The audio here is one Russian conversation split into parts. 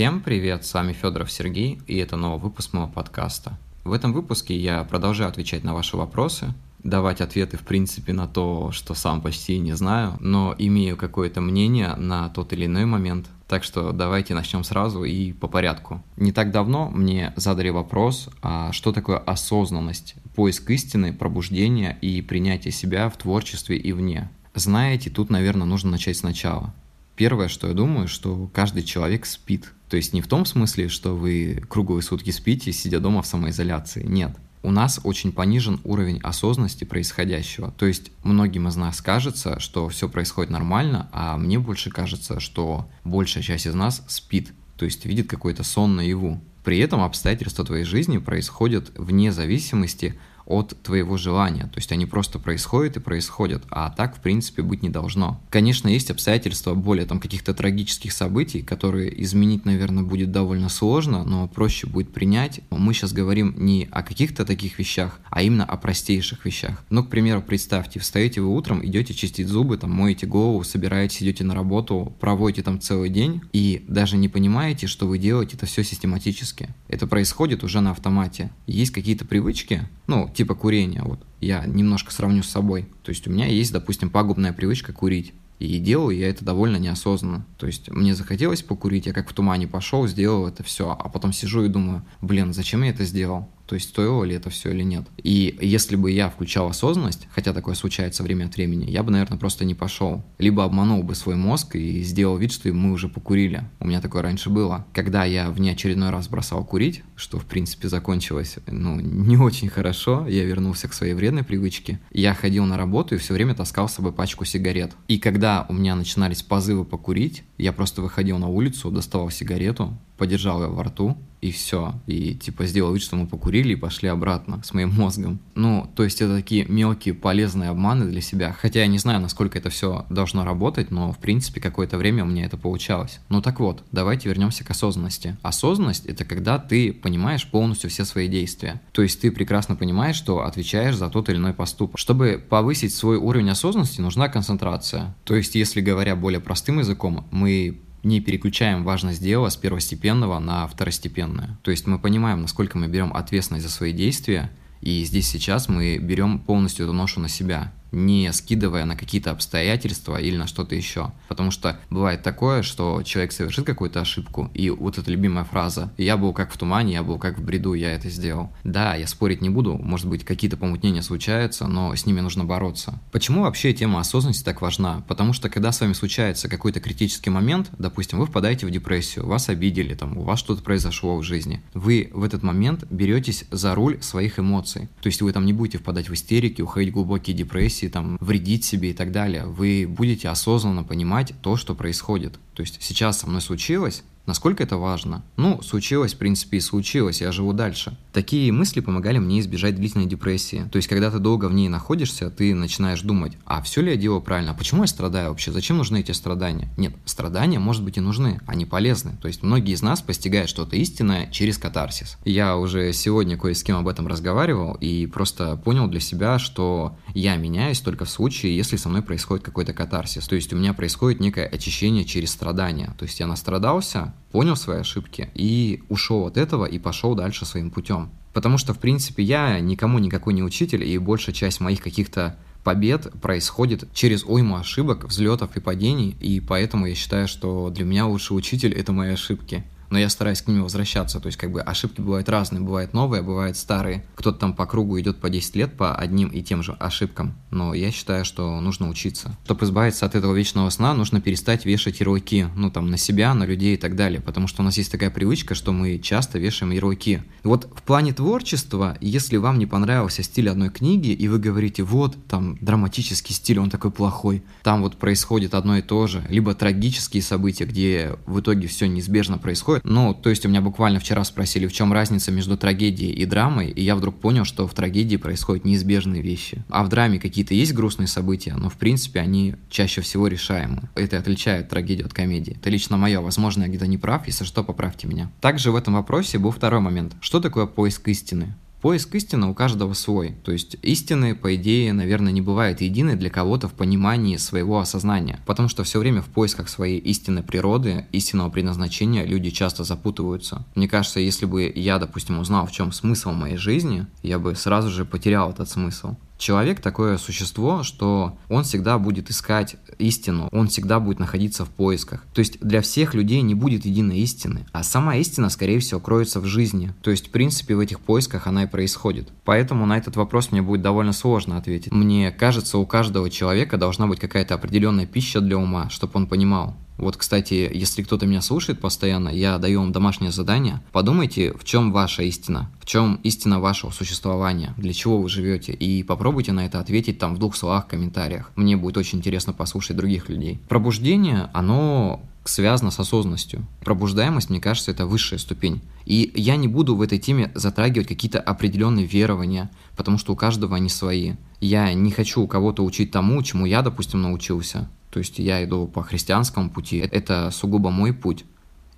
Всем привет, с вами Федоров Сергей, и это новый выпуск моего подкаста. В этом выпуске я продолжаю отвечать на ваши вопросы, давать ответы, в принципе, на то, что сам почти не знаю, но имею какое-то мнение на тот или иной момент. Так что давайте начнем сразу и по порядку. Не так давно мне задали вопрос, а что такое осознанность, поиск истины, пробуждение и принятие себя в творчестве и вне. Знаете, тут, наверное, нужно начать сначала. Первое, что я думаю, что каждый человек спит. То есть не в том смысле, что вы круглые сутки спите, сидя дома в самоизоляции. Нет. У нас очень понижен уровень осознанности происходящего. То есть многим из нас кажется, что все происходит нормально, а мне больше кажется, что большая часть из нас спит, то есть видит какой-то сон наяву. При этом обстоятельства твоей жизни происходят вне зависимости от твоего желания. То есть они просто происходят и происходят, а так, в принципе, быть не должно. Конечно, есть обстоятельства более там каких-то трагических событий, которые изменить, наверное, будет довольно сложно, но проще будет принять. Мы сейчас говорим не о каких-то таких вещах, а именно о простейших вещах. Ну, к примеру, представьте, встаете вы утром, идете чистить зубы, там, моете голову, собираетесь, идете на работу, проводите там целый день и даже не понимаете, что вы делаете это все систематически. Это происходит уже на автомате. Есть какие-то привычки, ну, типа курения, вот, я немножко сравню с собой. То есть у меня есть, допустим, пагубная привычка курить. И делаю я это довольно неосознанно. То есть мне захотелось покурить, я как в тумане пошел, сделал это все, а потом сижу и думаю, блин, зачем я это сделал? То есть стоило ли это все или нет. И если бы я включал осознанность, хотя такое случается время от времени, я бы, наверное, просто не пошел. Либо обманул бы свой мозг и сделал вид, что мы уже покурили. У меня такое раньше было. Когда я в неочередной раз бросал курить, что, в принципе, закончилось, ну, не очень хорошо, я вернулся к своей вредной привычке. Я ходил на работу и все время таскал с собой пачку сигарет. И когда у меня начинались позывы покурить, я просто выходил на улицу, доставал сигарету, подержал ее во рту, и все. И типа сделал вид, что мы покурили и пошли обратно с моим мозгом. Ну, то есть это такие мелкие полезные обманы для себя. Хотя я не знаю, насколько это все должно работать, но в принципе какое-то время у меня это получалось. Ну так вот, давайте вернемся к осознанности. Осознанность это когда ты понимаешь полностью все свои действия. То есть ты прекрасно понимаешь, что отвечаешь за тот или иной поступок. Чтобы повысить свой уровень осознанности, нужна концентрация. То есть, если говоря более простым языком, мы не переключаем важность дела с первостепенного на второстепенное. То есть мы понимаем, насколько мы берем ответственность за свои действия, и здесь сейчас мы берем полностью эту ношу на себя не скидывая на какие-то обстоятельства или на что-то еще. Потому что бывает такое, что человек совершит какую-то ошибку, и вот эта любимая фраза «я был как в тумане, я был как в бреду, я это сделал». Да, я спорить не буду, может быть, какие-то помутнения случаются, но с ними нужно бороться. Почему вообще тема осознанности так важна? Потому что когда с вами случается какой-то критический момент, допустим, вы впадаете в депрессию, вас обидели, там, у вас что-то произошло в жизни, вы в этот момент беретесь за руль своих эмоций. То есть вы там не будете впадать в истерики, уходить в глубокие депрессии, депрессии, там, вредить себе и так далее. Вы будете осознанно понимать то, что происходит. То есть сейчас со мной случилось, Насколько это важно? Ну, случилось, в принципе, и случилось, я живу дальше. Такие мысли помогали мне избежать длительной депрессии. То есть, когда ты долго в ней находишься, ты начинаешь думать, а все ли я делаю правильно? Почему я страдаю вообще? Зачем нужны эти страдания? Нет, страдания, может быть, и нужны, они полезны. То есть, многие из нас постигают что-то истинное через катарсис. Я уже сегодня кое с кем об этом разговаривал и просто понял для себя, что я меняюсь только в случае, если со мной происходит какой-то катарсис. То есть, у меня происходит некое очищение через страдания. То есть, я настрадался, понял свои ошибки и ушел от этого и пошел дальше своим путем. Потому что, в принципе, я никому никакой не учитель, и большая часть моих каких-то побед происходит через уйму ошибок, взлетов и падений, и поэтому я считаю, что для меня лучший учитель — это мои ошибки но я стараюсь к ним возвращаться. То есть, как бы ошибки бывают разные, бывают новые, бывают старые. Кто-то там по кругу идет по 10 лет по одним и тем же ошибкам. Но я считаю, что нужно учиться. Чтобы избавиться от этого вечного сна, нужно перестать вешать ярлыки, ну там, на себя, на людей и так далее. Потому что у нас есть такая привычка, что мы часто вешаем ярлыки. Вот в плане творчества, если вам не понравился стиль одной книги, и вы говорите, вот, там, драматический стиль, он такой плохой, там вот происходит одно и то же, либо трагические события, где в итоге все неизбежно происходит, Ну, то есть у меня буквально вчера спросили, в чем разница между трагедией и драмой, и я вдруг понял, что в трагедии происходят неизбежные вещи. А в драме какие-то есть грустные события, но в принципе они чаще всего решаемы. Это отличает трагедию от комедии. Это лично мое, возможно, я где-то не прав, если что, поправьте меня. Также в этом вопросе был второй момент. Что такое поиск истины? Поиск истины у каждого свой. То есть истины, по идее, наверное, не бывает единой для кого-то в понимании своего осознания. Потому что все время в поисках своей истинной природы, истинного предназначения люди часто запутываются. Мне кажется, если бы я, допустим, узнал, в чем смысл моей жизни, я бы сразу же потерял этот смысл. Человек такое существо, что он всегда будет искать истину, он всегда будет находиться в поисках. То есть для всех людей не будет единой истины, а сама истина, скорее всего, кроется в жизни. То есть, в принципе, в этих поисках она и происходит. Поэтому на этот вопрос мне будет довольно сложно ответить. Мне кажется, у каждого человека должна быть какая-то определенная пища для ума, чтобы он понимал, вот, кстати, если кто-то меня слушает постоянно, я даю вам домашнее задание. Подумайте, в чем ваша истина, в чем истина вашего существования, для чего вы живете, и попробуйте на это ответить там в двух словах в комментариях. Мне будет очень интересно послушать других людей. Пробуждение, оно связано с осознанностью. Пробуждаемость, мне кажется, это высшая ступень. И я не буду в этой теме затрагивать какие-то определенные верования, потому что у каждого они свои. Я не хочу кого-то учить тому, чему я, допустим, научился. То есть я иду по христианскому пути. Это сугубо мой путь.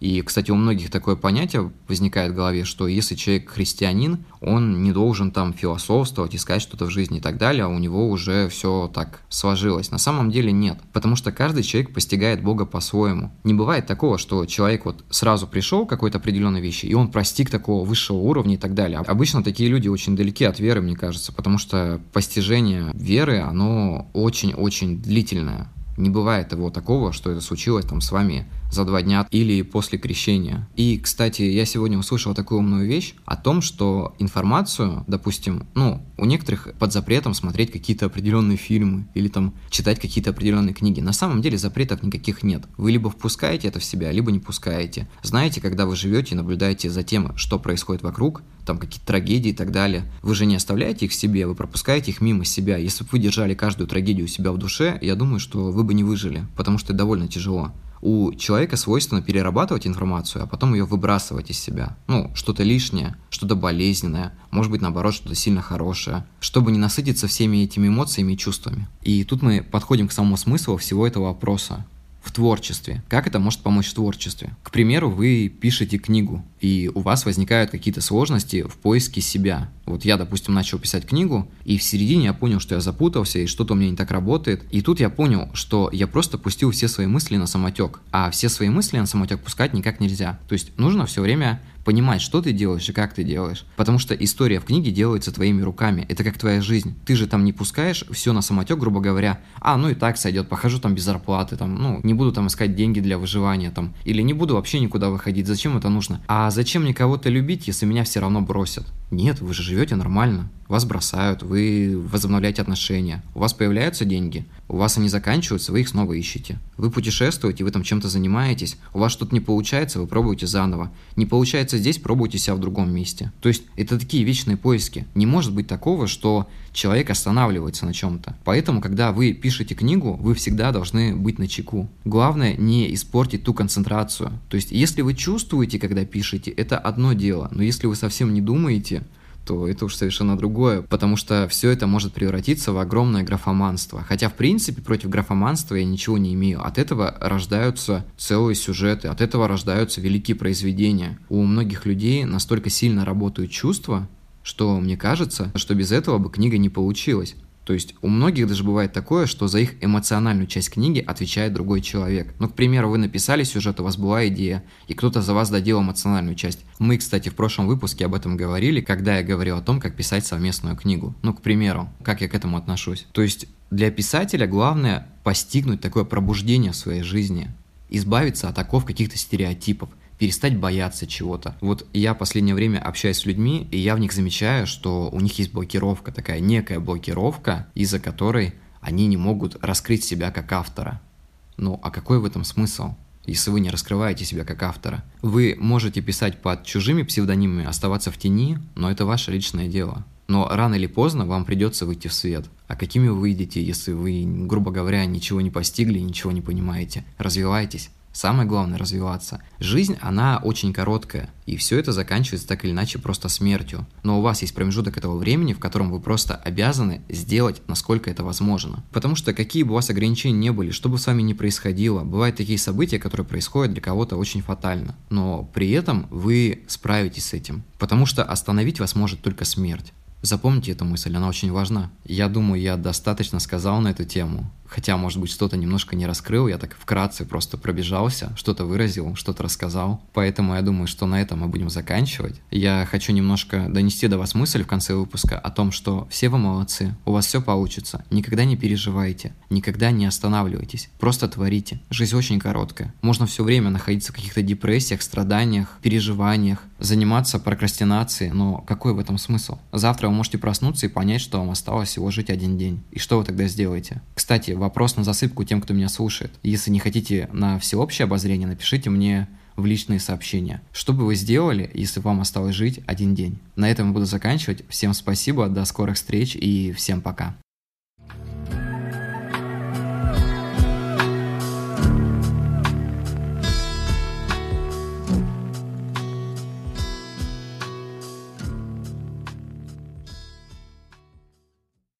И, кстати, у многих такое понятие возникает в голове, что если человек христианин, он не должен там философствовать, искать что-то в жизни и так далее, а у него уже все так сложилось. На самом деле нет, потому что каждый человек постигает Бога по-своему. Не бывает такого, что человек вот сразу пришел к какой-то определенной вещи, и он простиг такого высшего уровня и так далее. Обычно такие люди очень далеки от веры, мне кажется, потому что постижение веры, оно очень-очень длительное. Не бывает того такого, что это случилось там с вами за два дня или после крещения. И, кстати, я сегодня услышал такую умную вещь о том, что информацию, допустим, ну, у некоторых под запретом смотреть какие-то определенные фильмы или там читать какие-то определенные книги. На самом деле запретов никаких нет. Вы либо впускаете это в себя, либо не пускаете. Знаете, когда вы живете и наблюдаете за тем, что происходит вокруг, там какие-то трагедии и так далее, вы же не оставляете их себе, вы пропускаете их мимо себя. Если бы вы держали каждую трагедию у себя в душе, я думаю, что вы бы не выжили, потому что это довольно тяжело у человека свойственно перерабатывать информацию, а потом ее выбрасывать из себя. Ну, что-то лишнее, что-то болезненное, может быть, наоборот, что-то сильно хорошее, чтобы не насытиться всеми этими эмоциями и чувствами. И тут мы подходим к самому смыслу всего этого вопроса в творчестве. Как это может помочь в творчестве? К примеру, вы пишете книгу, и у вас возникают какие-то сложности в поиске себя. Вот я, допустим, начал писать книгу, и в середине я понял, что я запутался, и что-то у меня не так работает. И тут я понял, что я просто пустил все свои мысли на самотек. А все свои мысли на самотек пускать никак нельзя. То есть нужно все время понимать, что ты делаешь и как ты делаешь. Потому что история в книге делается твоими руками. Это как твоя жизнь. Ты же там не пускаешь все на самотек, грубо говоря. А, ну и так сойдет, похожу там без зарплаты, там, ну, не буду там искать деньги для выживания, там, или не буду вообще никуда выходить. Зачем это нужно? А зачем мне кого-то любить, если меня все равно бросят? Нет, вы же живете нормально. Вас бросают, вы возобновляете отношения, у вас появляются деньги, у вас они заканчиваются, вы их снова ищете. Вы путешествуете, вы там чем-то занимаетесь, у вас что-то не получается, вы пробуете заново. Не получается здесь, пробуйте себя в другом месте. То есть это такие вечные поиски. Не может быть такого, что человек останавливается на чем-то. Поэтому, когда вы пишете книгу, вы всегда должны быть на чеку. Главное не испортить ту концентрацию. То есть если вы чувствуете, когда пишете, это одно дело, но если вы совсем не думаете, то это уж совершенно другое, потому что все это может превратиться в огромное графоманство. Хотя, в принципе, против графоманства я ничего не имею. От этого рождаются целые сюжеты, от этого рождаются великие произведения. У многих людей настолько сильно работают чувства, что мне кажется, что без этого бы книга не получилась. То есть у многих даже бывает такое, что за их эмоциональную часть книги отвечает другой человек. Ну, к примеру, вы написали сюжет, у вас была идея, и кто-то за вас доделал эмоциональную часть. Мы, кстати, в прошлом выпуске об этом говорили, когда я говорил о том, как писать совместную книгу. Ну, к примеру, как я к этому отношусь. То есть для писателя главное постигнуть такое пробуждение в своей жизни, избавиться от оков каких-то стереотипов, перестать бояться чего-то. Вот я последнее время общаюсь с людьми, и я в них замечаю, что у них есть блокировка, такая некая блокировка, из-за которой они не могут раскрыть себя как автора. Ну, а какой в этом смысл? если вы не раскрываете себя как автора. Вы можете писать под чужими псевдонимами, оставаться в тени, но это ваше личное дело. Но рано или поздно вам придется выйти в свет. А какими вы выйдете, если вы, грубо говоря, ничего не постигли, ничего не понимаете? Развивайтесь. Самое главное – развиваться. Жизнь, она очень короткая, и все это заканчивается так или иначе просто смертью. Но у вас есть промежуток этого времени, в котором вы просто обязаны сделать, насколько это возможно. Потому что какие бы у вас ограничения не были, что бы с вами ни происходило, бывают такие события, которые происходят для кого-то очень фатально. Но при этом вы справитесь с этим. Потому что остановить вас может только смерть. Запомните эту мысль, она очень важна. Я думаю, я достаточно сказал на эту тему хотя, может быть, что-то немножко не раскрыл, я так вкратце просто пробежался, что-то выразил, что-то рассказал. Поэтому я думаю, что на этом мы будем заканчивать. Я хочу немножко донести до вас мысль в конце выпуска о том, что все вы молодцы, у вас все получится, никогда не переживайте, никогда не останавливайтесь, просто творите. Жизнь очень короткая. Можно все время находиться в каких-то депрессиях, страданиях, переживаниях, заниматься прокрастинацией, но какой в этом смысл? Завтра вы можете проснуться и понять, что вам осталось всего жить один день. И что вы тогда сделаете? Кстати, вопрос на засыпку тем, кто меня слушает. Если не хотите на всеобщее обозрение, напишите мне в личные сообщения. Что бы вы сделали, если вам осталось жить один день? На этом буду заканчивать. Всем спасибо, до скорых встреч и всем пока.